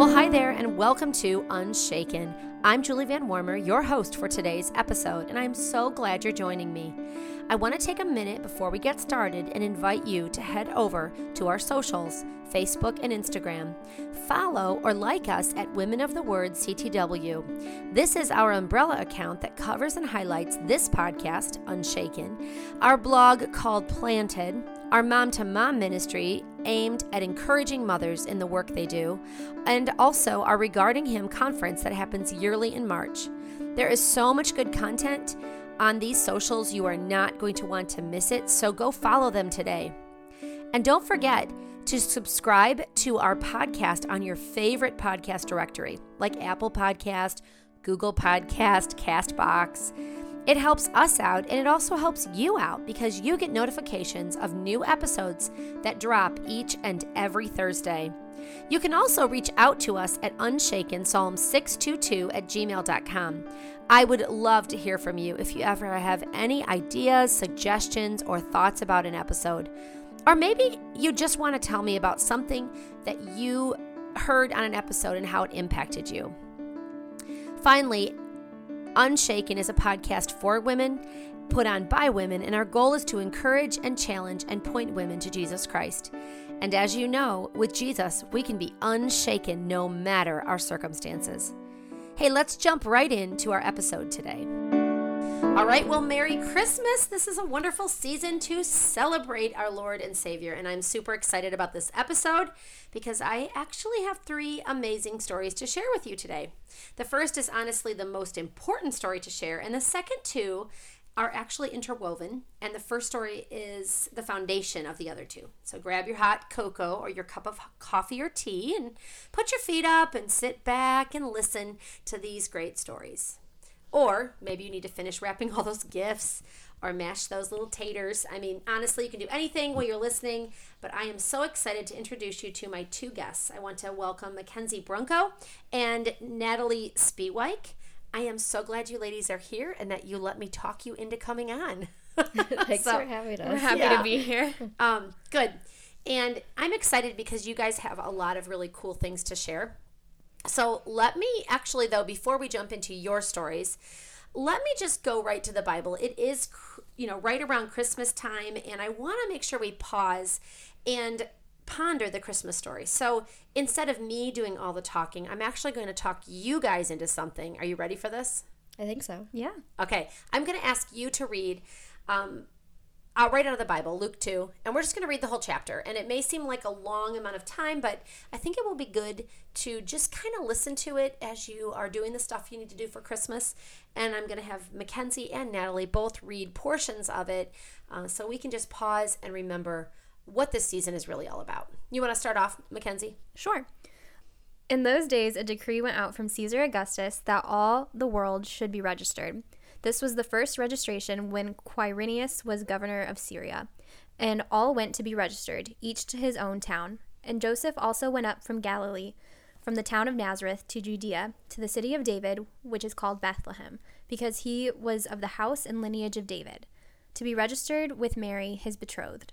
Well, hi there, and welcome to Unshaken. I'm Julie Van Warmer, your host for today's episode, and I'm so glad you're joining me. I want to take a minute before we get started and invite you to head over to our socials Facebook and Instagram. Follow or like us at Women of the Word CTW. This is our umbrella account that covers and highlights this podcast, Unshaken, our blog called Planted, our mom to mom ministry aimed at encouraging mothers in the work they do, and also our Regarding Him conference that happens yearly in March. There is so much good content on these socials, you are not going to want to miss it, so go follow them today. And don't forget to subscribe to our podcast on your favorite podcast directory, like Apple Podcast, Google Podcast, Castbox. It helps us out and it also helps you out because you get notifications of new episodes that drop each and every Thursday. You can also reach out to us at unshaken psalm 622 at gmail.com. I would love to hear from you if you ever have any ideas, suggestions, or thoughts about an episode. Or maybe you just want to tell me about something that you heard on an episode and how it impacted you. Finally, Unshaken is a podcast for women, put on by women, and our goal is to encourage and challenge and point women to Jesus Christ. And as you know, with Jesus, we can be unshaken no matter our circumstances. Hey, let's jump right into our episode today. All right, well, Merry Christmas. This is a wonderful season to celebrate our Lord and Savior. And I'm super excited about this episode because I actually have three amazing stories to share with you today. The first is honestly the most important story to share, and the second two are actually interwoven. And the first story is the foundation of the other two. So grab your hot cocoa or your cup of coffee or tea and put your feet up and sit back and listen to these great stories. Or maybe you need to finish wrapping all those gifts or mash those little taters. I mean, honestly, you can do anything while you're listening, but I am so excited to introduce you to my two guests. I want to welcome Mackenzie Brunko and Natalie Spiewijk. I am so glad you ladies are here and that you let me talk you into coming on. Thanks so, for having us. We're happy yeah. to be here. Um, good. And I'm excited because you guys have a lot of really cool things to share. So let me actually, though, before we jump into your stories, let me just go right to the Bible. It is, you know, right around Christmas time, and I want to make sure we pause and ponder the Christmas story. So instead of me doing all the talking, I'm actually going to talk you guys into something. Are you ready for this? I think so. Yeah. Okay. I'm going to ask you to read um, uh, right out of the Bible, Luke 2, and we're just going to read the whole chapter. And it may seem like a long amount of time, but I think it will be good to just kind of listen to it as you are doing the stuff you need to do for Christmas. And I'm going to have Mackenzie and Natalie both read portions of it uh, so we can just pause and remember what this season is really all about. You want to start off, Mackenzie? Sure. In those days, a decree went out from Caesar Augustus that all the world should be registered. This was the first registration when Quirinius was governor of Syria, and all went to be registered, each to his own town. And Joseph also went up from Galilee, from the town of Nazareth to Judea, to the city of David, which is called Bethlehem, because he was of the house and lineage of David, to be registered with Mary, his betrothed,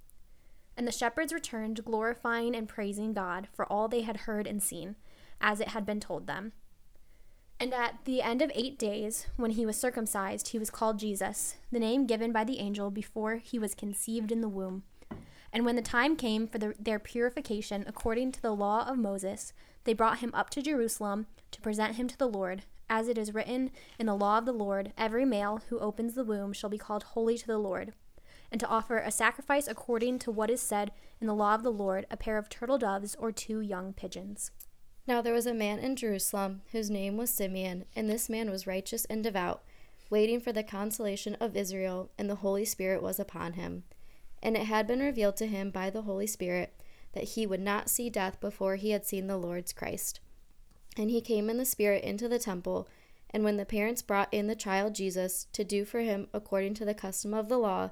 And the shepherds returned, glorifying and praising God for all they had heard and seen, as it had been told them. And at the end of eight days, when he was circumcised, he was called Jesus, the name given by the angel before he was conceived in the womb. And when the time came for the, their purification according to the law of Moses, they brought him up to Jerusalem to present him to the Lord. As it is written in the law of the Lord, every male who opens the womb shall be called holy to the Lord. And to offer a sacrifice according to what is said in the law of the Lord, a pair of turtle doves or two young pigeons. Now there was a man in Jerusalem whose name was Simeon, and this man was righteous and devout, waiting for the consolation of Israel, and the Holy Spirit was upon him. And it had been revealed to him by the Holy Spirit that he would not see death before he had seen the Lord's Christ. And he came in the Spirit into the temple, and when the parents brought in the child Jesus to do for him according to the custom of the law,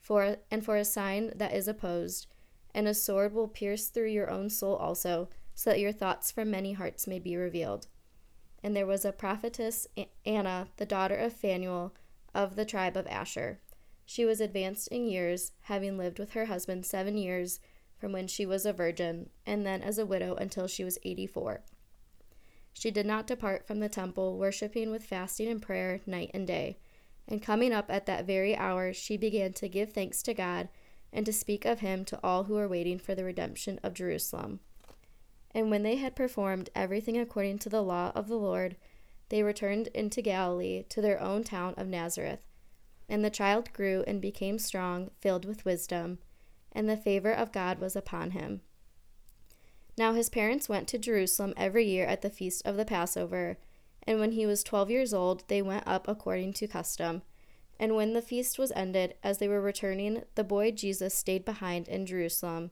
for and for a sign that is opposed, and a sword will pierce through your own soul also so that your thoughts from many hearts may be revealed. And there was a prophetess, Anna, the daughter of Phanuel, of the tribe of Asher. She was advanced in years, having lived with her husband seven years from when she was a virgin, and then as a widow until she was eighty four. She did not depart from the temple, worshipping with fasting and prayer night and day. And coming up at that very hour, she began to give thanks to God and to speak of him to all who were waiting for the redemption of Jerusalem. And when they had performed everything according to the law of the Lord, they returned into Galilee to their own town of Nazareth. And the child grew and became strong, filled with wisdom, and the favor of God was upon him. Now his parents went to Jerusalem every year at the feast of the Passover, and when he was twelve years old, they went up according to custom. And when the feast was ended, as they were returning, the boy Jesus stayed behind in Jerusalem.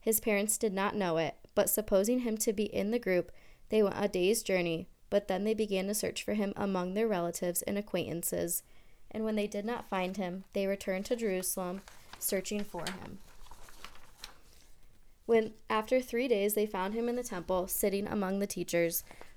His parents did not know it but supposing him to be in the group, they went a day's journey. But then they began to search for him among their relatives and acquaintances. And when they did not find him, they returned to Jerusalem, searching for him. When after three days they found him in the temple, sitting among the teachers,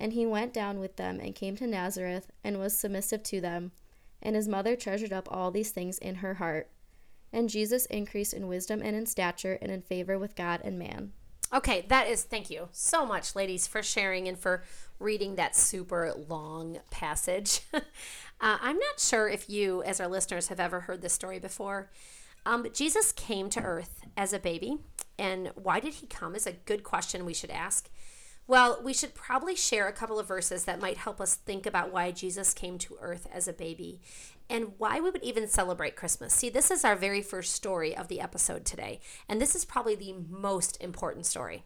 And he went down with them and came to Nazareth and was submissive to them. And his mother treasured up all these things in her heart. And Jesus increased in wisdom and in stature and in favor with God and man. Okay, that is thank you so much, ladies, for sharing and for reading that super long passage. uh, I'm not sure if you, as our listeners, have ever heard this story before. Um, but Jesus came to earth as a baby. And why did he come is a good question we should ask. Well, we should probably share a couple of verses that might help us think about why Jesus came to earth as a baby and why we would even celebrate Christmas. See, this is our very first story of the episode today, and this is probably the most important story.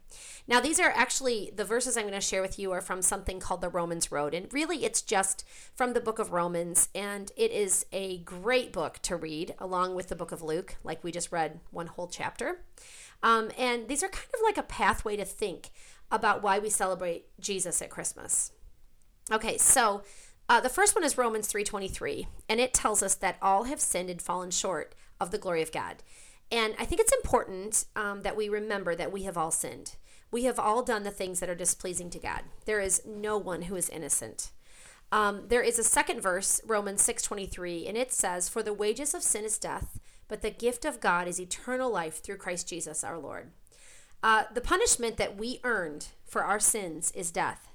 Now, these are actually the verses I'm going to share with you are from something called the Romans Road, and really it's just from the book of Romans, and it is a great book to read along with the book of Luke, like we just read one whole chapter. Um, and these are kind of like a pathway to think about why we celebrate Jesus at Christmas. Okay, so uh, the first one is Romans 3:23, and it tells us that all have sinned and fallen short of the glory of God. And I think it's important um, that we remember that we have all sinned. We have all done the things that are displeasing to God. There is no one who is innocent. Um, there is a second verse, Romans 6:23, and it says, "For the wages of sin is death, but the gift of God is eternal life through Christ Jesus our Lord." Uh, the punishment that we earned for our sins is death.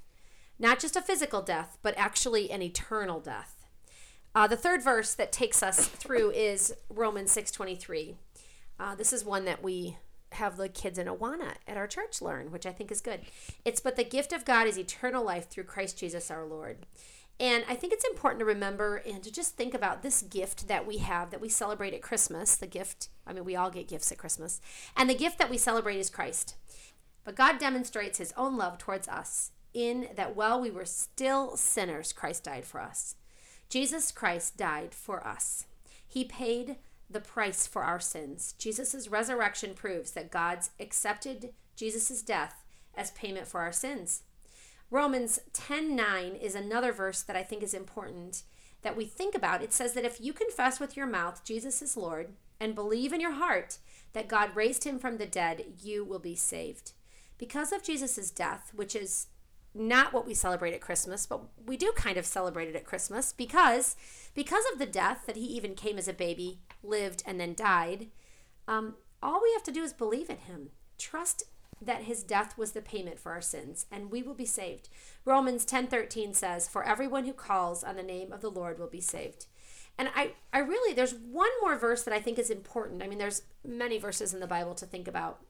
Not just a physical death, but actually an eternal death. Uh, the third verse that takes us through is Romans 6.23. Uh, this is one that we have the kids in Awana at our church learn, which I think is good. It's but the gift of God is eternal life through Christ Jesus our Lord. And I think it's important to remember and to just think about this gift that we have that we celebrate at Christmas. The gift, I mean, we all get gifts at Christmas. And the gift that we celebrate is Christ. But God demonstrates his own love towards us in that while we were still sinners, Christ died for us. Jesus Christ died for us. He paid the price for our sins. Jesus' resurrection proves that God's accepted Jesus' death as payment for our sins. Romans 10:9 is another verse that I think is important that we think about. It says that if you confess with your mouth Jesus is Lord and believe in your heart that God raised him from the dead, you will be saved. Because of Jesus' death, which is not what we celebrate at Christmas, but we do kind of celebrate it at Christmas because because of the death that he even came as a baby, lived and then died. Um, all we have to do is believe in him, trust that his death was the payment for our sins, and we will be saved. Romans ten thirteen says, "For everyone who calls on the name of the Lord will be saved." And I, I really, there's one more verse that I think is important. I mean, there's many verses in the Bible to think about.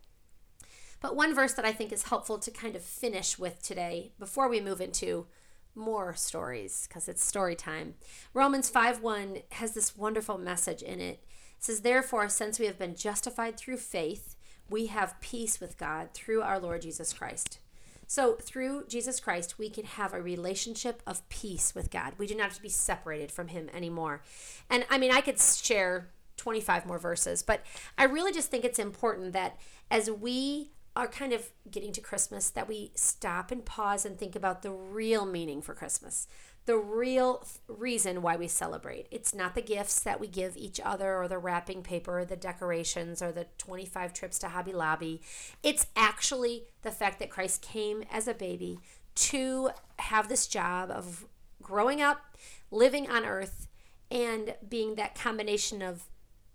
But one verse that I think is helpful to kind of finish with today before we move into more stories, because it's story time. Romans 5 1 has this wonderful message in it. It says, Therefore, since we have been justified through faith, we have peace with God through our Lord Jesus Christ. So, through Jesus Christ, we can have a relationship of peace with God. We do not have to be separated from Him anymore. And I mean, I could share 25 more verses, but I really just think it's important that as we are kind of getting to Christmas, that we stop and pause and think about the real meaning for Christmas the real reason why we celebrate. It's not the gifts that we give each other or the wrapping paper or the decorations or the 25 trips to Hobby Lobby. It's actually the fact that Christ came as a baby to have this job of growing up, living on earth, and being that combination of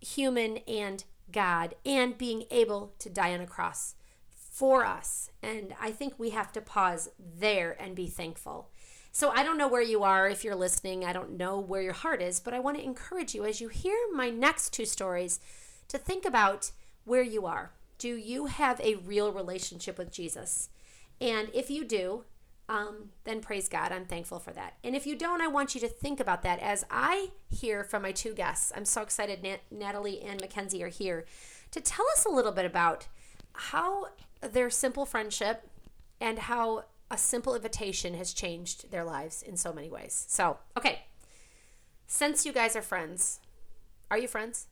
human and God, and being able to die on a cross for us. And I think we have to pause there and be thankful. So I don't know where you are if you're listening. I don't know where your heart is, but I want to encourage you as you hear my next two stories to think about where you are. Do you have a real relationship with Jesus? And if you do, um, then praise God. I'm thankful for that. And if you don't, I want you to think about that as I hear from my two guests. I'm so excited Nat- Natalie and Mackenzie are here to tell us a little bit about how their simple friendship and how a simple invitation has changed their lives in so many ways. So, okay. Since you guys are friends, are you friends?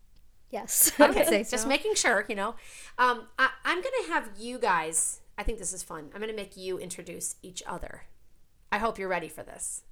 Yes. Okay, say so. just making sure, you know. Um, I, I'm going to have you guys, I think this is fun. I'm going to make you introduce each other. I hope you're ready for this.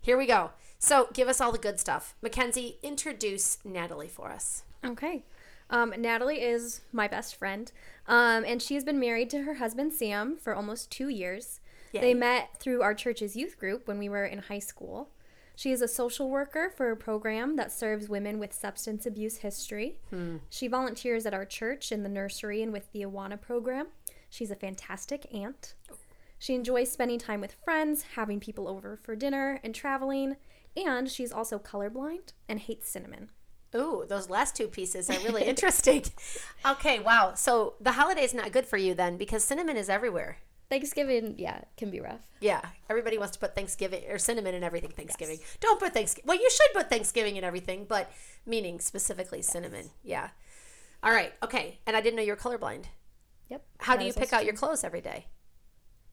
Here we go. So, give us all the good stuff. Mackenzie, introduce Natalie for us. Okay. Um, Natalie is my best friend, um, and she's been married to her husband Sam for almost two years. Yay. They met through our church's youth group when we were in high school. She is a social worker for a program that serves women with substance abuse history. Hmm. She volunteers at our church in the nursery and with the Awana program. She's a fantastic aunt. She enjoys spending time with friends, having people over for dinner, and traveling. And she's also colorblind and hates cinnamon. Ooh, those last two pieces are really interesting. Okay, wow. So the holiday's not good for you then because cinnamon is everywhere. Thanksgiving, yeah, can be rough. Yeah, everybody wants to put Thanksgiving or cinnamon in everything Thanksgiving. Don't put Thanksgiving. Well, you should put Thanksgiving in everything, but meaning specifically cinnamon. Yeah. All right. Okay. And I didn't know you were colorblind. Yep. How do you pick out your clothes every day?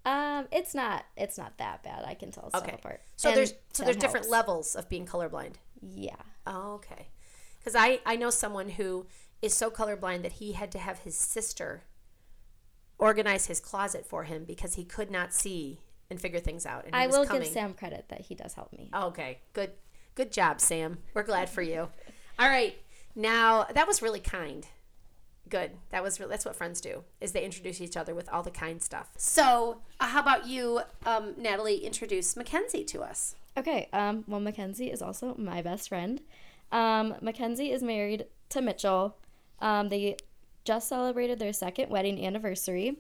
Um, it's not. It's not that bad. I can tell stuff Okay. apart. So And there's so there's different levels of being colorblind. Yeah. Oh, okay. Because I I know someone who is so colorblind that he had to have his sister organize his closet for him because he could not see and figure things out. And I will coming. give Sam credit that he does help me. Okay, good, good job, Sam. We're glad for you. All right, now that was really kind. Good. That was re- that's what friends do is they introduce each other with all the kind stuff. So, uh, how about you, um, Natalie? Introduce Mackenzie to us. Okay. Um, well, Mackenzie is also my best friend. Um, Mackenzie is married to Mitchell. Um, they just celebrated their second wedding anniversary.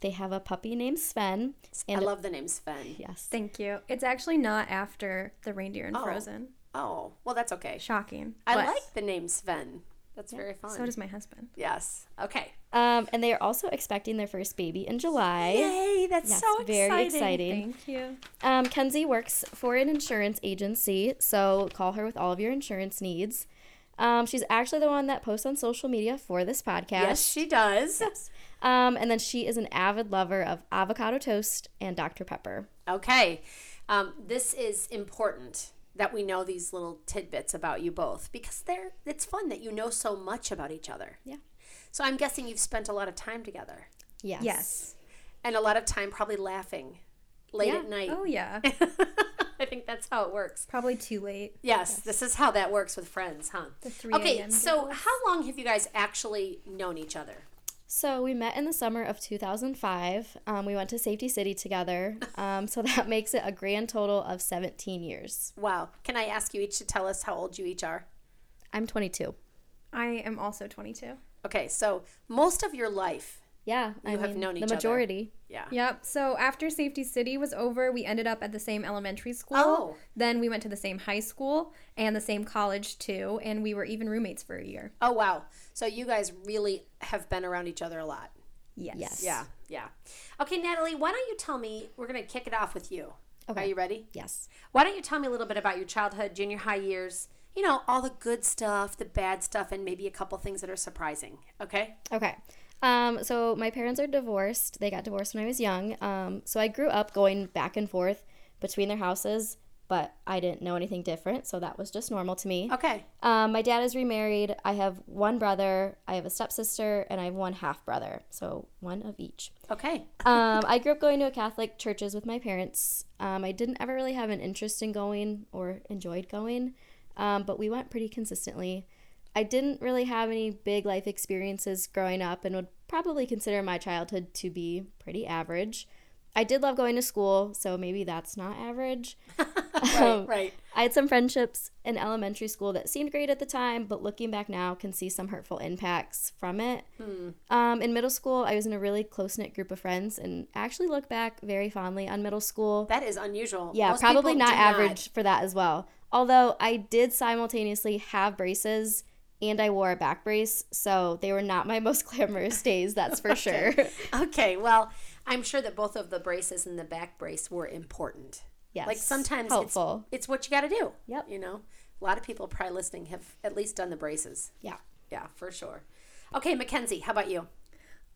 They have a puppy named Sven. And I And love the name Sven. yes, Thank you. It's actually not after the reindeer and Oh. Frozen. Oh, well, that's okay. Shocking. I but like the name Sven. That's very fun. So does my husband. yes. Okay. Um, and they are also expecting their first baby in July. Yay! That's Yes, so very exciting. exciting. Thank you. Um, Kenzie works for an insurance agency, so call her with all of your insurance needs. Um, she's actually the one that posts on social media for this podcast. Yes, she does. Yes. Um, and then she is an avid lover of avocado toast and Dr. Pepper. Okay. Um, this is important that we know these little tidbits about you both because they're it's fun that you know so much about each other. Yeah. So I'm guessing you've spent a lot of time together Yes. Yes. and a lot of time probably laughing late Yeah. at night. Oh yeah. I think that's how it works. Probably too late. Yes, this is how that works with friends, huh? The 3 Okay, so giggles. how long have you guys actually known each other? So we met in the summer of 2005. Um, we went to Safety City together. Um, so that makes it a grand total of 17 years. Wow. Can I ask you each to tell us how old you each are? I'm 22. I am also 22. Okay, so most of your life, Yeah, I have mean, known each the other. majority. yeah. Yep. So after Safety City was over, we ended up at the same elementary school. Oh. Then we went to the same high school and the same college too, and we were even roommates for a year. Oh wow. So you guys really have been around each other a lot. Yes. Yes. Yeah, yeah. Okay, Natalie, why don't you tell me? We're gonna kick it off with you. Okay. Are you ready? Yes. Why don't you tell me a little bit about your childhood, junior high years? You know, all the good stuff, the bad stuff, and maybe a couple things that are surprising. Okay. Okay. Um, so my parents are divorced. They got divorced when I was young. Um, so I grew up going back and forth between their houses, but I didn't know anything different, so that was just normal to me. Okay. Um, my dad is remarried. I have one brother, I have a stepsister, and I have one half brother, so one of each. Okay. Um, I grew up going to a Catholic churches with my parents. Um, I didn't ever really have an interest in going or enjoyed going, um, but we went pretty consistently. I didn't really have any big life experiences growing up and would probably consider my childhood to be pretty average. I did love going to school, so maybe that's not average. Right. right. I had some friendships in elementary school that seemed great at the time, but looking back now, can see some hurtful impacts from it. Um, in middle school, I was in a really close knit group of friends, and actually look back very fondly on middle school. That is unusual. yeah, Most probably not average for that as well. Although I did simultaneously have braces and I wore a back brace, so they were not my most glamorous days, that's for sure. Okay. Well, I'm sure that both of the braces and the back brace were important. yes. Like sometimes helpful. It's, it's what you got to do. Yep. You know, a lot of people probably listening have at least done the braces. Yeah. Yeah, for sure. Okay, Mackenzie, how about you?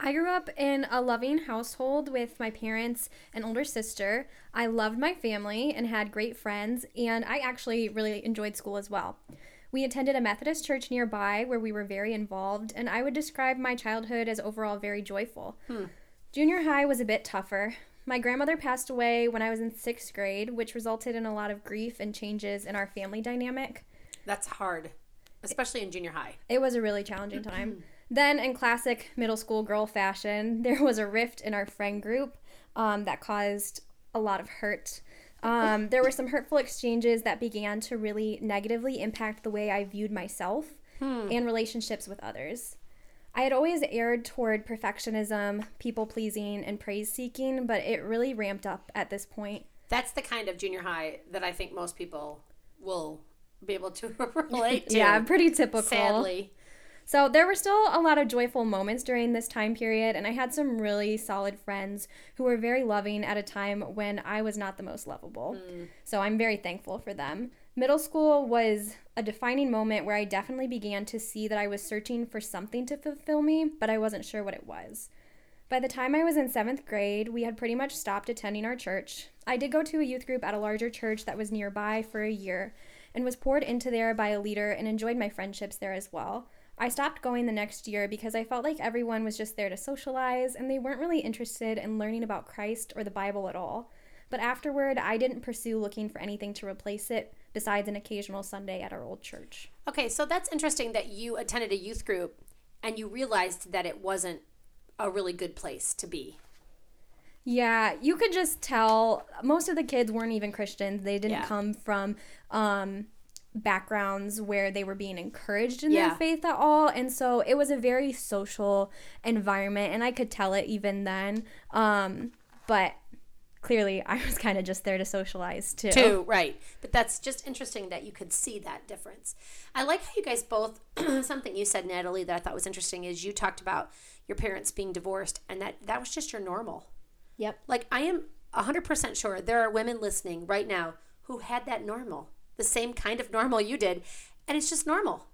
I grew up in a loving household with my parents and older sister. I loved my family and had great friends, and I actually really enjoyed school as well. We attended a Methodist church nearby where we were very involved, and I would describe my childhood as overall very joyful. Junior high was a bit tougher. My grandmother passed away when I was in sixth grade, which resulted in a lot of grief and changes in our family dynamic. That's hard, especially in junior high. It was a really challenging time. then, in classic middle school girl fashion, there was a rift in our friend group um, that caused a lot of hurt. Um, there were some hurtful exchanges that began to really negatively impact the way I viewed myself and relationships with others. I had always erred toward perfectionism, people pleasing, and praise seeking, but it really ramped up at this point. That's the kind of junior high that I think most people will be able to relate to. Yeah, pretty typical. Sadly. So there were still a lot of joyful moments during this time period, and I had some really solid friends who were very loving at a time when I was not the most lovable. Mm. So I'm very thankful for them. Middle school was a defining moment where I definitely began to see that I was searching for something to fulfill me, but I wasn't sure what it was. By the time I was in seventh grade, we had pretty much stopped attending our church. I did go to a youth group at a larger church that was nearby for a year and was poured into there by a leader and enjoyed my friendships there as well. I stopped going the next year because I felt like everyone was just there to socialize and they weren't really interested in learning about Christ or the Bible at all. But afterward, I didn't pursue looking for anything to replace it besides an occasional Sunday at our old church. Okay, so that's interesting that you attended a youth group and you realized that it wasn't a really good place to be. Yeah, you could just tell most of the kids weren't even Christians. They didn't Yeah. come from um, backgrounds where they were being encouraged in Yeah. their faith at all. And so it was a very social environment, and I could tell it even then. Um, but clearly I was kind of just there to socialize too. too, right. But that's just interesting that you could see that difference. I like how you guys both, something you said, Natalie, that I thought was interesting is you talked about your parents being divorced and that that was just your normal. Yep. Like, I am 100% sure there are women listening right now who had that normal, the same kind of normal you did, and it's just normal.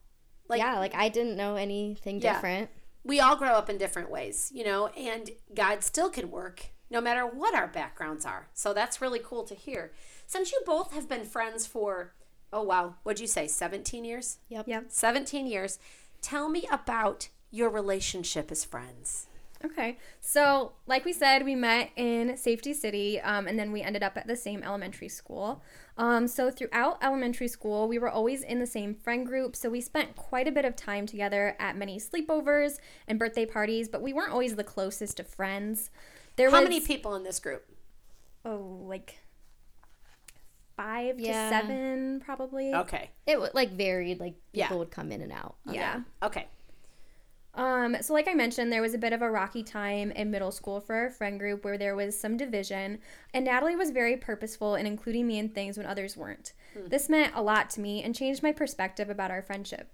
Like, yeah, like I didn't know anything Yeah. different. we all grow up in different ways, you know, and God still can work no matter what our backgrounds are. So that's really cool to hear. Since you both have been friends for, oh wow, what'd you say, 17 years? Yep. Yep. 17 years. Tell me about your relationship as friends. Okay. So, like we said, we met in Safety City, um, and then we ended up at the same elementary school. Um, so, throughout elementary school, we were always in the same friend group. So, we spent quite a bit of time together at many sleepovers and birthday parties, but we weren't always the closest of friends. There How was, many people in this group? Oh, like five Yeah. to seven, probably. Okay. It like varied. Like Yeah. people would come in and out. Yeah. Okay. Um, so like I mentioned, there was a bit of a rocky time in middle school for our friend group where there was some division, and Natalie was very purposeful in including me in things when others weren't. This meant a lot to me and changed my perspective about our friendship.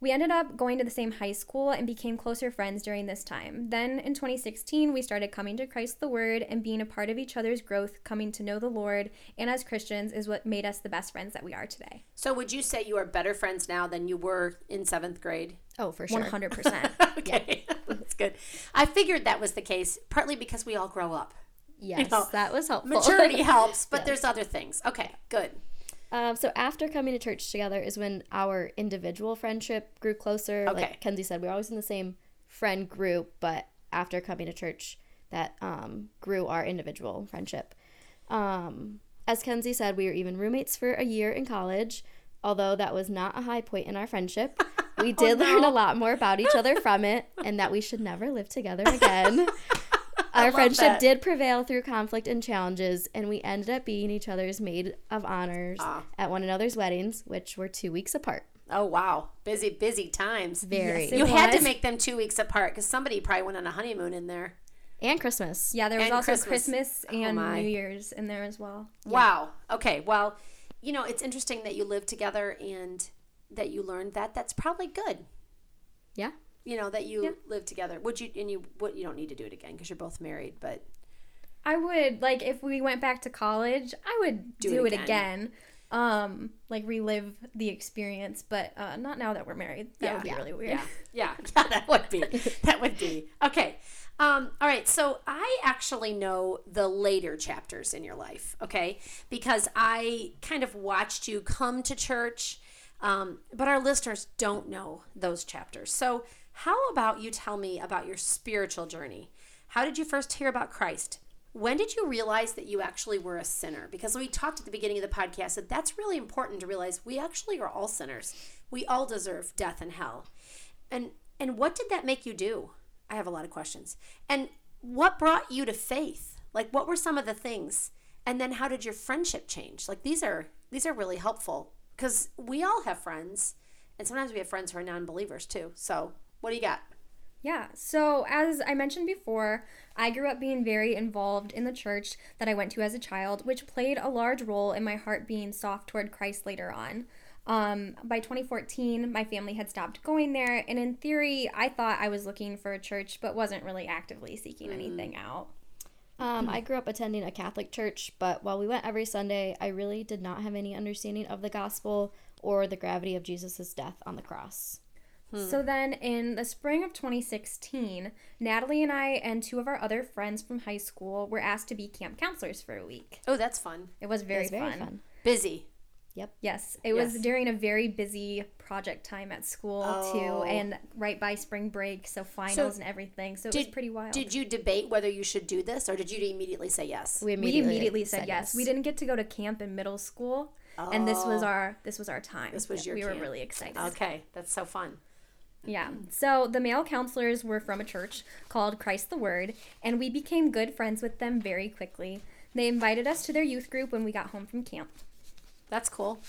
We ended up going to the same high school and became closer friends during this time. Then in 2016, we started coming to Christ the Word and being a part of each other's growth, coming to know the Lord, and as Christians is what made us the best friends that we are today. So would you say you are better friends now than you were in seventh grade? Oh, for sure. 100%. Okay. That's good. I figured that was the case, partly because we all grow up. Yes, know, that was helpful. Maturity helps, but there's other things. Okay, good. Um, so after coming to church together is when our individual friendship grew closer. Okay. Like Kenzie said, we were always in the same friend group, but after coming to church, that um, grew our individual friendship. Um, as Kenzie said, we were even roommates for a year in college. Although that was not a high point in our friendship, we did learn a lot more about each other from it, and that we should never live together again. Our friendship that. did prevail through conflict and challenges, and we ended up being each other's maid of honors Ah. at one another's weddings, which were two weeks apart. Oh wow, busy, busy times. Very. Yes, it You had to make them two weeks apart because somebody probably went on a honeymoon in there. and Christmas. Yeah, there was And also Christmas. Christmas, Oh, and my. New Year's in there as well. Wow. Okay. Well, you know, it's interesting that you live together and that you learned that. That's probably good. Yeah. You know that you Yeah. live together. Would you? And you? What? You don't need to do it again because you're both married. But I would like if we went back to college, I would Do do, it it, again. Um, like relive the experience, but uh, not now that we're married. That Yeah. would be Yeah. really weird. yeah, yeah, yeah, that would be. That would be okay. Um, all right. So I actually know the later chapters in your life. Okay, because I kind of watched you come to church. Um, but our listeners don't know those chapters. So, how about you tell me about your spiritual journey? How did you first hear about Christ? When did you realize that you actually were a sinner? Because we talked at the beginning of the podcast that that's really important to realize we actually are all sinners. We all deserve death and hell. And and what did that make you do? I have a lot of questions. And what brought you to faith? Like what were some of the things? And then how did your friendship change? Like these are these are really helpful because we all have friends and sometimes we have friends who are non-believers too. So, what do you got? Yeah. So, as I mentioned before, I grew up being very involved in the church that I went to as a child, which played a large role in my heart being soft toward Christ later on. Um, by 2014, my family had stopped going there, and in theory, I thought I was looking for a church, but wasn't really actively seeking anything out. Um, I grew up attending a Catholic church, but while we went every Sunday, I really did not have any understanding of the gospel or the gravity of Jesus' death on the cross. So then, in the spring of 2016, Natalie and I and two of our other friends from high school were asked to be camp counselors for a week. Oh, that's fun. It was It very, was very fun. fun. Busy. Yes, it was during a very busy project time at school Oh. too, and right by spring break, so finals and everything. So it was pretty wild. Did you debate whether you should do this or did you immediately say yes? We we immediately said, yes. We didn't get to go to camp in middle school, and this was oh. our this was our time. This was your We were really excited. Okay, that's so fun. Yeah. So the male counselors were from a church called Christ the Word, and we became good friends with them very quickly. They invited us to their youth group when we got home from camp. That's cool.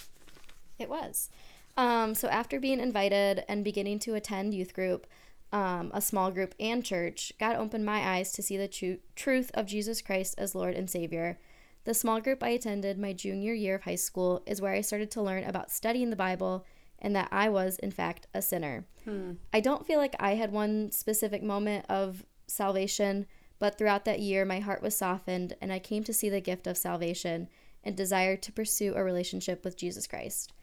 It was. Um, so after being invited and beginning to attend youth group, um, a small group, and church, God opened my eyes to see the tru- truth of Jesus Christ as Lord and Savior. The small group I attended my junior year of high school is where I started to learn about studying the Bible and that I was, in fact, a sinner. I don't feel like I had one specific moment of salvation, but throughout that year, my heart was softened and I came to see the gift of salvation and desire to pursue a relationship with Jesus Christ.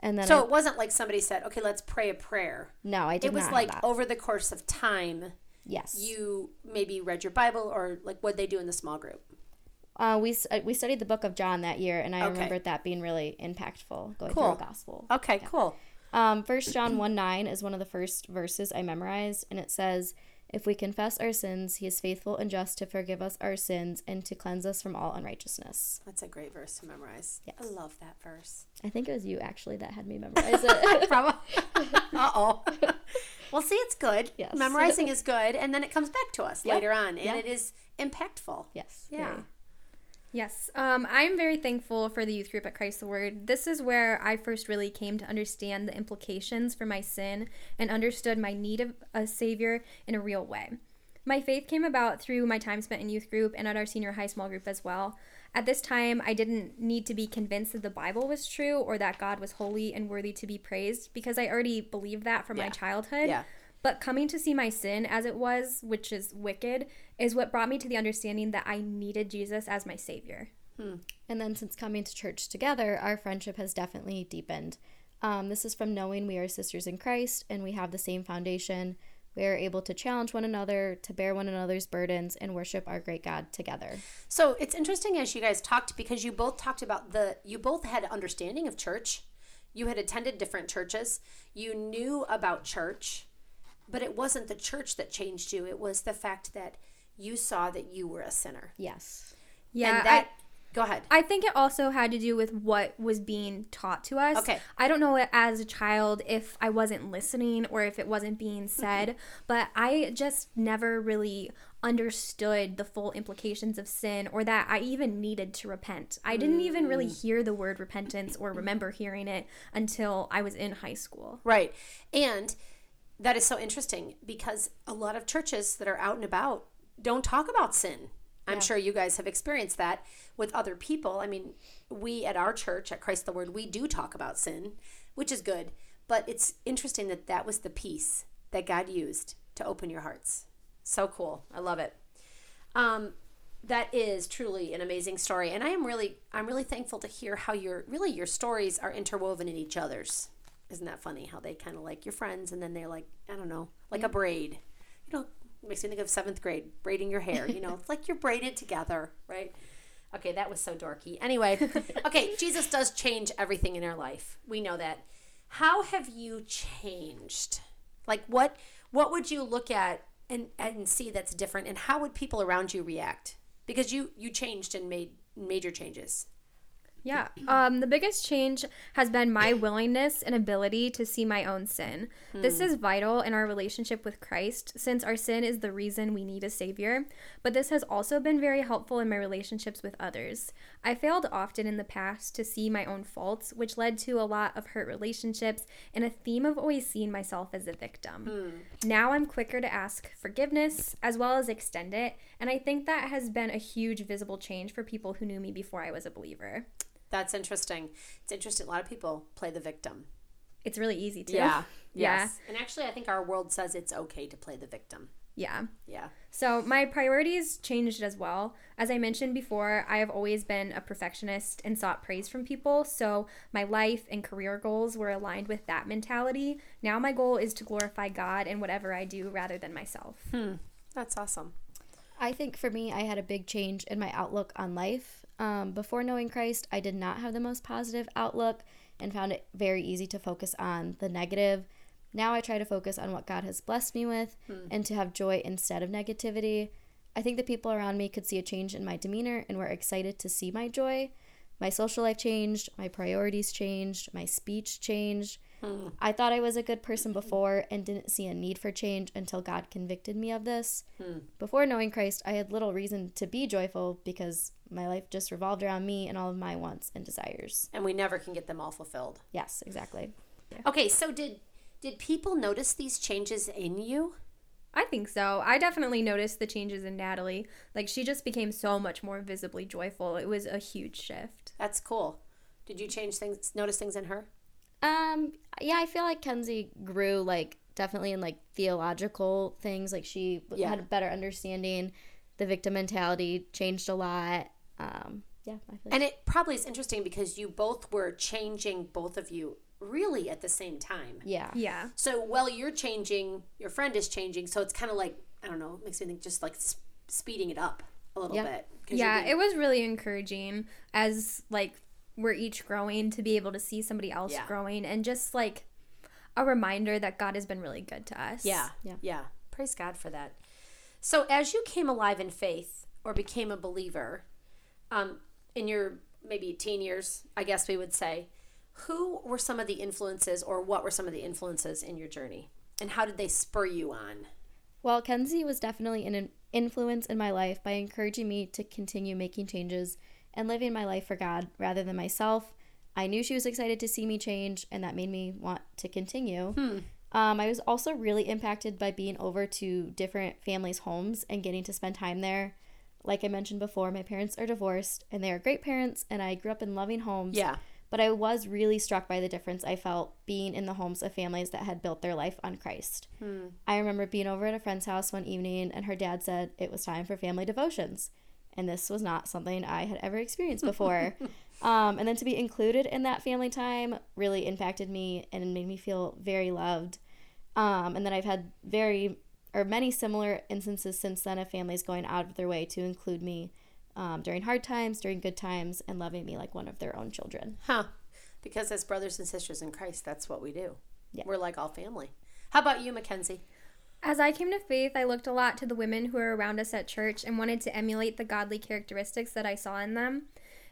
And then So I, it wasn't like somebody said, "Okay, let's pray a prayer." no, I did not. It was like over the course of time, yes. you maybe read your Bible or like what they do in the small group. Uh, we uh, we studied the book of John that year, and I Okay. remember that being really impactful going Cool. through a gospel. Okay, cool. Um, First John one nine is one of the first verses I memorized, and it says, "If we confess our sins, He is faithful and just to forgive us our sins and to cleanse us from all unrighteousness." That's a great verse to memorize. I love that verse. I think it was you actually that had me memorize it. Probably. uh oh. well, see, it's good. Yes. Memorizing is good, and then it comes back to us Yep. later on, and Yeah. it is impactful. yes. Yeah. very. Yes, um, I'm very thankful for the youth group at Christ the Word. This is where I first really came to understand the implications for my sin and understood my need of a Savior in a real way. My faith came about through my time spent in youth group and at our senior high small group as well. At this time, I didn't need to be convinced that the Bible was true or that God was holy and worthy to be praised because I already believed that from Yeah. my childhood. Yeah. But coming to see my sin as it was, which is wicked, is what brought me to the understanding that I needed Jesus as my Savior. And then since coming to church together, our friendship has definitely deepened. Um, this is from knowing we are sisters in Christ and we have the same foundation. We are able to challenge one another, to bear one another's burdens, and worship our great God together. So it's interesting as you guys talked because you both talked about the you both had understanding of church. You had attended different churches. You knew about church, but it wasn't the church that changed you. It was the fact that you saw that you were a sinner. Yes. Yeah, and that I, go ahead. I think it also had to do with what was being taught to us. Okay. I don't know as a child if I wasn't listening or if it wasn't being mm-hmm. said, but I just never really understood the full implications of sin or that I even needed to repent. I didn't even really mm. hear the word repentance or remember hearing it until I was in high school. Right. And that is so interesting because a lot of churches that are out and about don't talk about sin. I'm sure you guys have experienced that with other people. I mean, we at our church, at Christ the Word, we do talk about sin, which is good. But it's interesting that that was the piece that God used to open your hearts. So cool. I love it. Um, that is truly an amazing story and i am really i'm really thankful to hear how your really your stories are interwoven in each other's isn't that funny how they kind of like your friends and then they're like i don't know like a braid. You know makes me think of seventh grade braiding your hair you know it's like you're braided together right? Okay that was so dorky. Anyway okay jesus does change everything in our life. We know that. How have you changed? Like what what would you look at and and see that's different and how would people around you react? Because you you changed and made major changes Yeah. Um, the biggest change has been my willingness and ability to see my own sin. This is vital in our relationship with Christ since our sin is the reason we need a Savior. But this has also been very helpful in my relationships with others. I failed often in the past to see my own faults, which led to a lot of hurt relationships and a theme of always seeing myself as a victim. Now I'm quicker to ask forgiveness as well as extend it. And I think that has been a huge visible change for people who knew me before I was a believer. That's interesting it's interesting a lot of people play the victim It's really easy to. yeah Yeah. and actually i think our world says it's okay to play the victim Yeah. yeah So my priorities changed as well. As I mentioned before, I have always been a perfectionist and sought praise from people. So my life and career goals were aligned with that mentality. Now my goal is to glorify God in whatever I do rather than myself. Hmm. that's awesome I think for me, I had a big change in my outlook on life. Um, before knowing Christ, I did not have the most positive outlook and found it very easy to focus on the negative. Now I try to focus on what God has blessed me with hmm. and to have joy instead of negativity. I think the people around me could see a change in my demeanor and were excited to see my joy. My social life changed, my priorities changed, my speech changed. Hmm. I thought I was a good person before and didn't see a need for change until God convicted me of this. Hmm. Before knowing Christ, I had little reason to be joyful because my life just revolved around me and all of my wants and desires. and we never can get them all fulfilled Yes, exactly. okay so did did people notice these changes in you I think so. I definitely noticed the changes in Natalie. Like she just became so much more visibly joyful. It was a huge shift. That's cool. Did you change things, notice things in her? Um, yeah, I feel like Kenzie grew like definitely in like theological things. Like she Yeah. had a better understanding. The victim mentality changed a lot. Um, yeah, I feel like And it probably is interesting because you both were changing, both of you, really at the same time. yeah, Yeah. So while you're changing, your friend is changing. So it's kind of like, I don't know, it makes me think just like s- speeding it up a little Yeah. bit. 'Cause you're Yeah, being- it was really encouraging as like we're each growing to be able to see somebody else Yeah. growing and just like a reminder that God has been really good to us. Yeah, Yeah. yeah. Praise God for that. So, as you came alive in faith or became a believer, um, in your maybe teen years, I guess we would say, who were some of the influences, or what were some of the influences in your journey, and how did they spur you on? Well, Kenzie was definitely an influence in my life by encouraging me to continue making changes and living my life for God rather than myself. I knew she was excited to see me change, and that made me want to continue. Um, I was also really impacted by being over to different families' homes and getting to spend time there. Like I mentioned before, my parents are divorced, and they are great parents, and I grew up in loving homes. Yeah. But I was really struck by the difference I felt being in the homes of families that had built their life on Christ. I remember being over at a friend's house one evening, and her dad said it was time for family devotions. And this was not something I had ever experienced before. um, and then to be included in that family time really impacted me and made me feel very loved. Um, and then I've had very or many similar instances since then of families going out of their way to include me um, during hard times, during good times, and loving me like one of their own children. Huh. Because as brothers and sisters in Christ, that's what we do. Yeah. We're like all family. How about you, Mackenzie? As I came to faith, I looked a lot to the women who were around us at church and wanted to emulate the godly characteristics that I saw in them.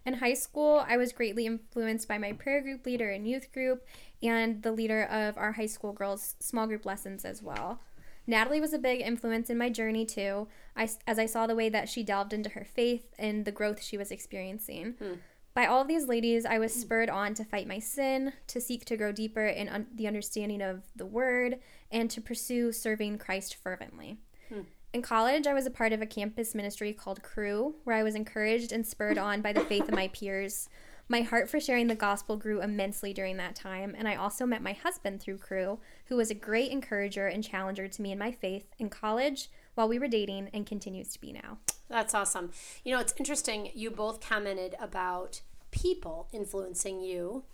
In high school, I was greatly influenced by my prayer group leader and youth group and the leader of our high school girls' small group lessons as well. Natalie was a big influence in my journey too, I, as I saw the way that she delved into her faith and the growth she was experiencing. Hmm. By all of these ladies, I was spurred on to fight my sin, to seek to grow deeper in un- the understanding of the word, and to pursue serving Christ fervently. Hmm. In college, I was a part of a campus ministry called Cru, where I was encouraged and spurred on by the faith of my peers. My heart for sharing the gospel grew immensely during that time, and I also met my husband through Cru, who was a great encourager and challenger to me in my faith in college while we were dating and continues to be now. That's awesome. You know, it's interesting. You both commented about people influencing you,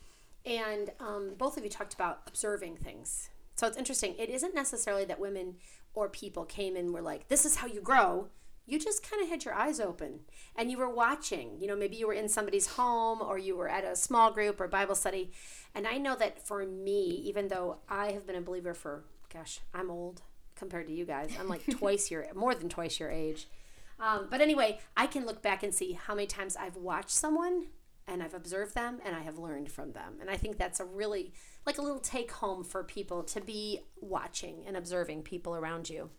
and um, both of you talked about observing things. So it's interesting. It isn't necessarily that women or people came and were like, this is how you grow. You just kind of had your eyes open and you were watching. You know, maybe you were in somebody's home or you were at a small group or Bible study. And I know that for me, even though I have been a believer for, gosh, I'm old compared to you guys. I'm like twice your, more than twice your age. Um, but anyway, I can look back and see how many times I've watched someone and I've observed them and I have learned from them. And I think that's a really, like a little take home for people to be watching and observing people around you.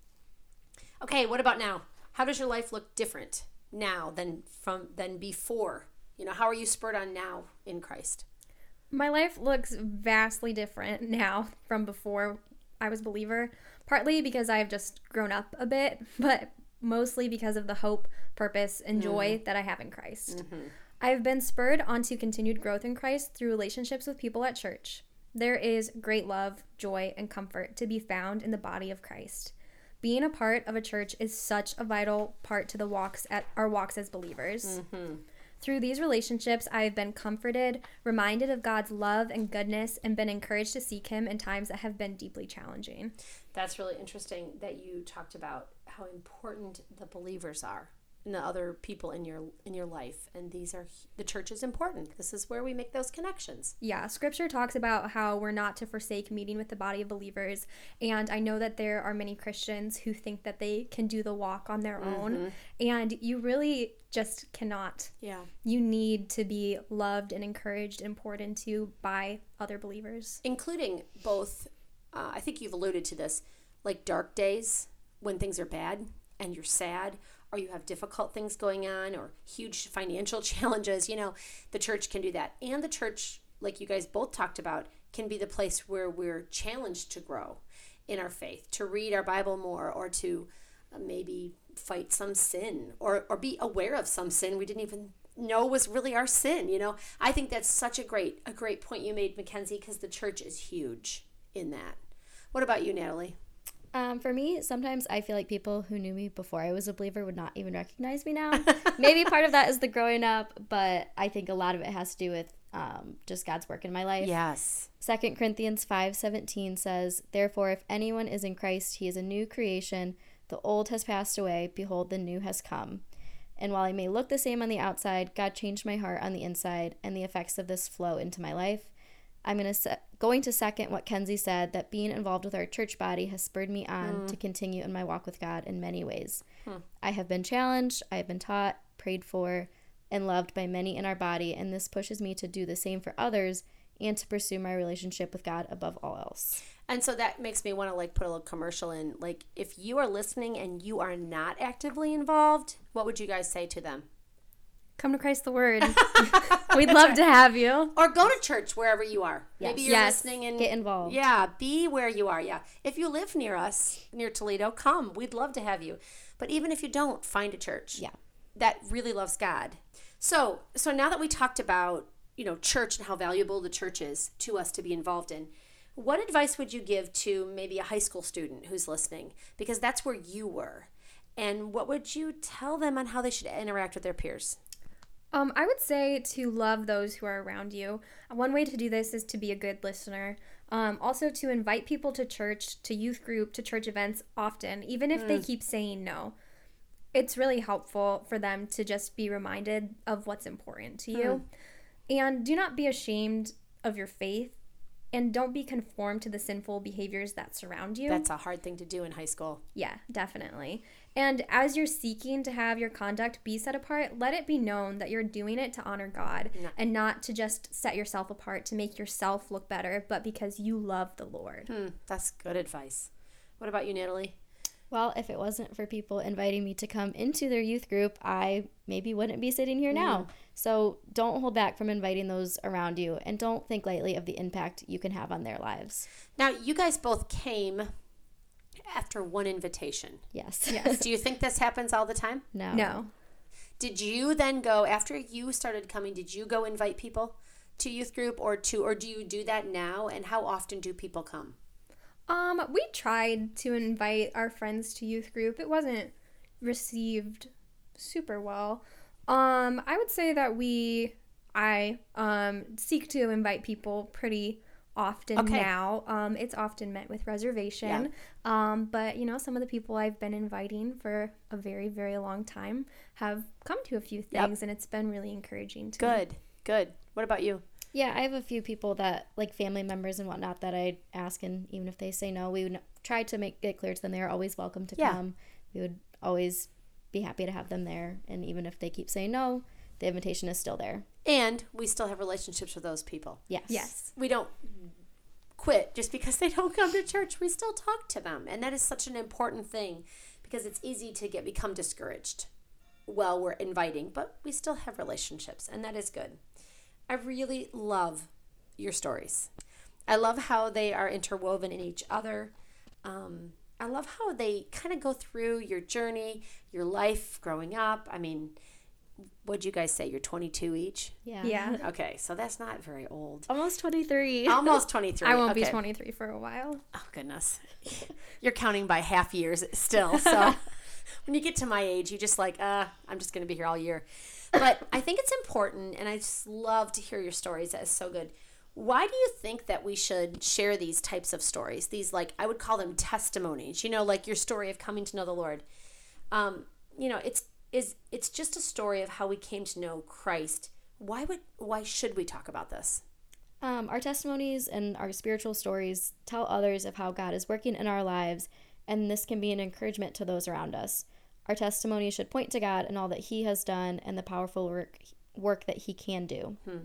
Okay, what about now? How does your life look different now than from than before? You know, how are you spurred on now in Christ? My life looks vastly different now from before I was a believer, partly because I've just grown up a bit, but mostly because of the hope, purpose, and mm-hmm. joy that I have in Christ. Mm-hmm. I've been spurred onto continued growth in Christ through relationships with people at church. There is great love, joy, and comfort to be found in the body of Christ. Being a part of a church is such a vital part to the walks at our walks as believers. Mm-hmm. Through these relationships, I have been comforted, reminded of God's love and goodness, and been encouraged to seek Him in times that have been deeply challenging. That's really interesting that you talked about how important the believers are and the other people in your in your life and these are the church is important. This is where we make those connections. Yeah, scripture talks about how we're not to forsake meeting with the body of believers. And I know that there are many Christians who think that they can do the walk on their own. And you really just cannot. Yeah. You need to be loved and encouraged and poured into by other believers. including both uh, i think you've alluded to this like dark days when things are bad and you're sad or you have difficult things going on or huge financial challenges you know the church can do that and the church like you guys both talked about can be the place where we're challenged to grow in our faith, to read our Bible more, or to uh, maybe fight some sin, or or be aware of some sin we didn't even know was really our sin. You know, I think that's such a great a great point you made, Mackenzie, because the church is huge in that. What about you, Natalie? Um, for me, sometimes I feel like people who knew me before I was a believer would not even recognize me now. Maybe part of that is the growing up, but I think a lot of it has to do with um, just God's work in my life. Yes. Second Corinthians five seventeen says, "Therefore, if anyone is in Christ, he is a new creation. The old has passed away; behold, the new has come." And while I may look the same on the outside, God changed my heart on the inside, and the effects of this flow into my life. I'm gonna se- going to second what Kenzie said that being involved with our church body has spurred me on mm. to continue in my walk with God in many ways. Hmm. I have been challenged, I have been taught, prayed for, and loved by many in our body, and this pushes me to do the same for others and to pursue my relationship with God above all else. And so that makes me want to like put a little commercial in. Like if you are listening and you are not actively involved, what would you guys say to them? Come to Christ the Word. We'd love right. to have you. Or go to church wherever you are. Yes. Maybe you're yes. listening and get involved. Yeah, be where you are. Yeah. If you live near us, near Toledo, come. We'd love to have you. But even if you don't, find a church. Yeah. That really loves God. So, so now that we talked about, you know, church and how valuable the church is to us to be involved in, what advice would you give to maybe a high school student who's listening? Because that's where you were. And what would you tell them on how they should interact with their peers? Um, I would say to love those who are around you. One way to do this is to be a good listener. Um, also, to invite people to church, to youth group, to church events often, even if mm. they keep saying no. It's really helpful for them to just be reminded of what's important to you. Mm. And do not be ashamed of your faith and don't be conformed to the sinful behaviors that surround you. That's a hard thing to do in high school. Yeah, definitely. And as you're seeking to have your conduct be set apart, let it be known that you're doing it to honor God no. and not to just set yourself apart to make yourself look better, but because you love the Lord. Hmm, that's good advice. What about you, Natalie? Well, if it wasn't for people inviting me to come into their youth group, I maybe wouldn't be sitting here now. Mm. So don't hold back from inviting those around you and don't think lightly of the impact you can have on their lives. Now, you guys both came after one invitation. Yes. Yes. Do you think this happens all the time? No. No. Did you then go after you started coming, did you go invite people to youth group or to or do you do that now and how often do people come? Um, we tried to invite our friends to youth group. It wasn't received super well. Um, I would say that we I um seek to invite people pretty often okay. now. Um, it's often met with reservation. Yeah. Um, but you know, some of the people I've been inviting for a very, very long time have come to a few things, yep. and it's been really encouraging. To good, me. good. What about you? Yeah, I have a few people that like family members and whatnot that I ask, and even if they say no, we would try to make it clear to them they are always welcome to yeah. come. We would always be happy to have them there, and even if they keep saying no, the invitation is still there. And we still have relationships with those people. Yes. Yes. We don't quit just because they don't come to church. We still talk to them. And that is such an important thing because it's easy to get become discouraged while we're inviting, but we still have relationships and that is good. I really love your stories. I love how they are interwoven in each other. Um, I love how they kind of go through your journey, your life growing up. I mean, what'd you guys say? You're 22 each? Yeah. Yeah. Okay, so that's not very old. Almost 23. Almost 23. I won't okay. be 23 for a while. Oh, goodness. You're counting by half years still. So when you get to my age, you just like, uh, I'm just going to be here all year. But I think it's important, and I just love to hear your stories. That is so good. Why do you think that we should share these types of stories? These, like, I would call them testimonies, you know, like your story of coming to know the Lord. Um, you know, it's is it's just a story of how we came to know Christ. Why would why should we talk about this? Um, our testimonies and our spiritual stories tell others of how God is working in our lives, and this can be an encouragement to those around us. Our testimony should point to God and all that He has done and the powerful work work that He can do. Hmm.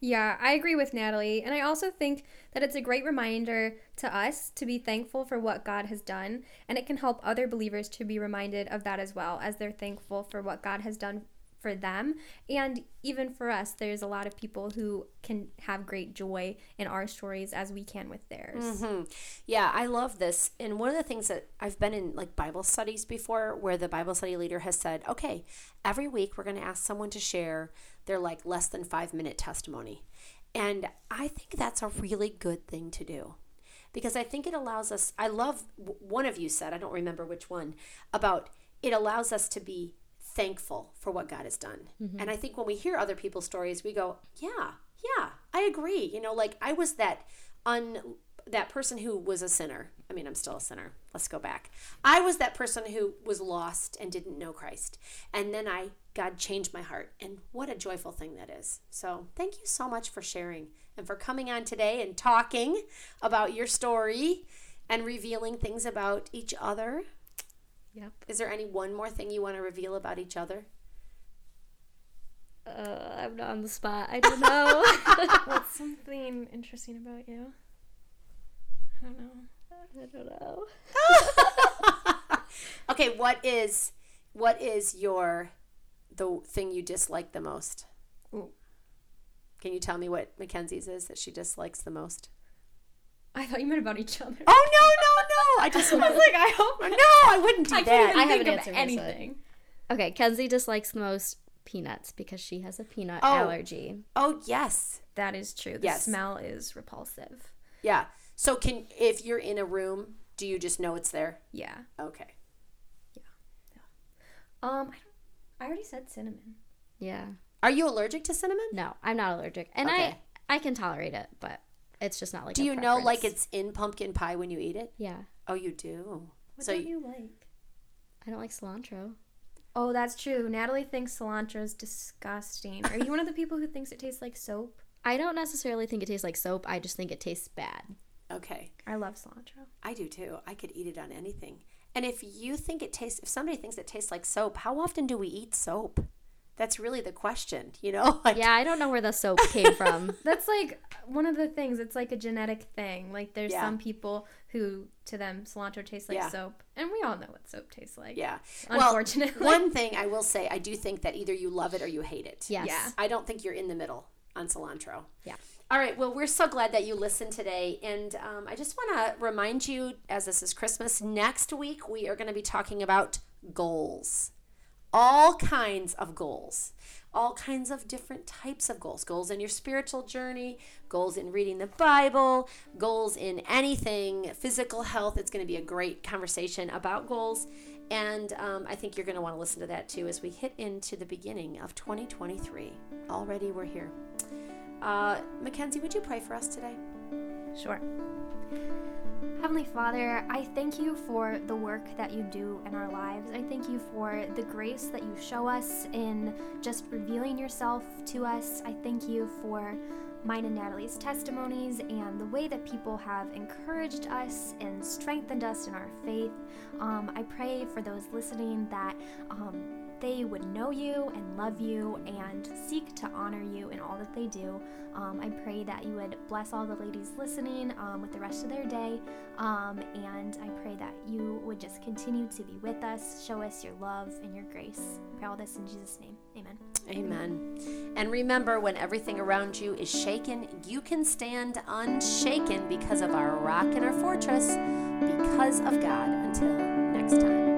Yeah, I agree with Natalie. And I also think that it's a great reminder to us to be thankful for what God has done. And it can help other believers to be reminded of that as well, as they're thankful for what God has done for them and even for us there's a lot of people who can have great joy in our stories as we can with theirs Mm-hmm. Yeah, I love this. And one of the things that I've been in like Bible studies before where the Bible study leader has said, okay, every week we're going to ask someone to share their like less than five minute testimony. And I think that's a really good thing to do because I think it allows us. I love one of you said, I don't remember which one, about it allows us to be thankful for what God has done. Mm-hmm. And I think when we hear other people's stories, we go, yeah, yeah, I agree. You know, like I was that un that person who was a sinner. I mean, I'm still a sinner. Let's go back. I was that person who was lost and didn't know Christ. And then I God changed my heart. And what a joyful thing that is. So, thank you so much for sharing and for coming on today and talking about your story and revealing things about each other. Yep. Is there any one more thing you want to reveal about each other? Uh, I'm not on the spot. I don't know. what's something interesting about you i don't know I don't know. Okay, what is what is your the thing you dislike the most? Ooh. Can you tell me what Mackenzie's is that she dislikes the most? i thought you meant about each other Oh no, no, no! I just i was like i hope no, I wouldn't do I that. can't even I have think an of answer for anything. Okay, Kenzie dislikes the most peanuts because she has a peanut Oh. allergy. oh yes, That is true. The Yes. smell is repulsive. yeah. So can if you're in a room, do you just know it's there? Yeah. Okay. Yeah. Um, I, don't, I already said cinnamon. Yeah. Are you allergic to cinnamon? No, I'm not allergic, and Okay. I I can tolerate it, but it's just not like. Do a you know like it's in pumpkin pie when you eat it? Yeah, Oh, you do. What so don't you, you like? I don't like cilantro. Oh, that's true. Natalie thinks cilantro is disgusting. Are you one of the people who thinks it tastes like soap? I don't necessarily think it tastes like soap. I just think it tastes bad. okay. I love cilantro. I do too. I could eat it on anything. And if you think it tastes, if somebody thinks it tastes like soap, how often do we eat soap? That's really the question, you know? Like, Yeah, I don't know where the soap came from. That's like one of the things. It's like a genetic thing. Like there's Yeah. some people who, to them, cilantro tastes like Yeah. soap, and we all know what soap tastes like. Yeah. Unfortunately. Well, one thing I will say, I do think that either you love it or you hate it. Yes. Yeah. I don't think you're in the middle on cilantro. Yeah. All right. Well, we're so glad that you listened today. And um, I just want to remind you, as this is Christmas, next week we are going to be talking about goals. All kinds of goals. All kinds of different types of goals. Goals in your spiritual journey, goals in reading the Bible, goals in anything, physical health. It's going to be a great conversation about goals. And um, I think you're going to want to listen to that too as we hit into the beginning of 2023. Already we're here. Uh, Mackenzie, would you pray for us today? Sure. Heavenly Father, I thank you for the work that you do in our lives. I thank you for the grace that you show us in just revealing yourself to us. I thank you for mine and Natalie's testimonies and the way that people have encouraged us and strengthened us in our faith. Um, I pray for those listening that um, they would know you and love you and seek to honor you in all that they do. Um, I pray that you would bless all the ladies listening um, with the rest of their day. Um, and I pray that you would just continue to be with us, show us your love and your grace. I pray all this in Jesus' name. Amen. Amen. And remember, when everything around you is shaken, you can stand unshaken because of our rock and our fortress, because of God. Until next time.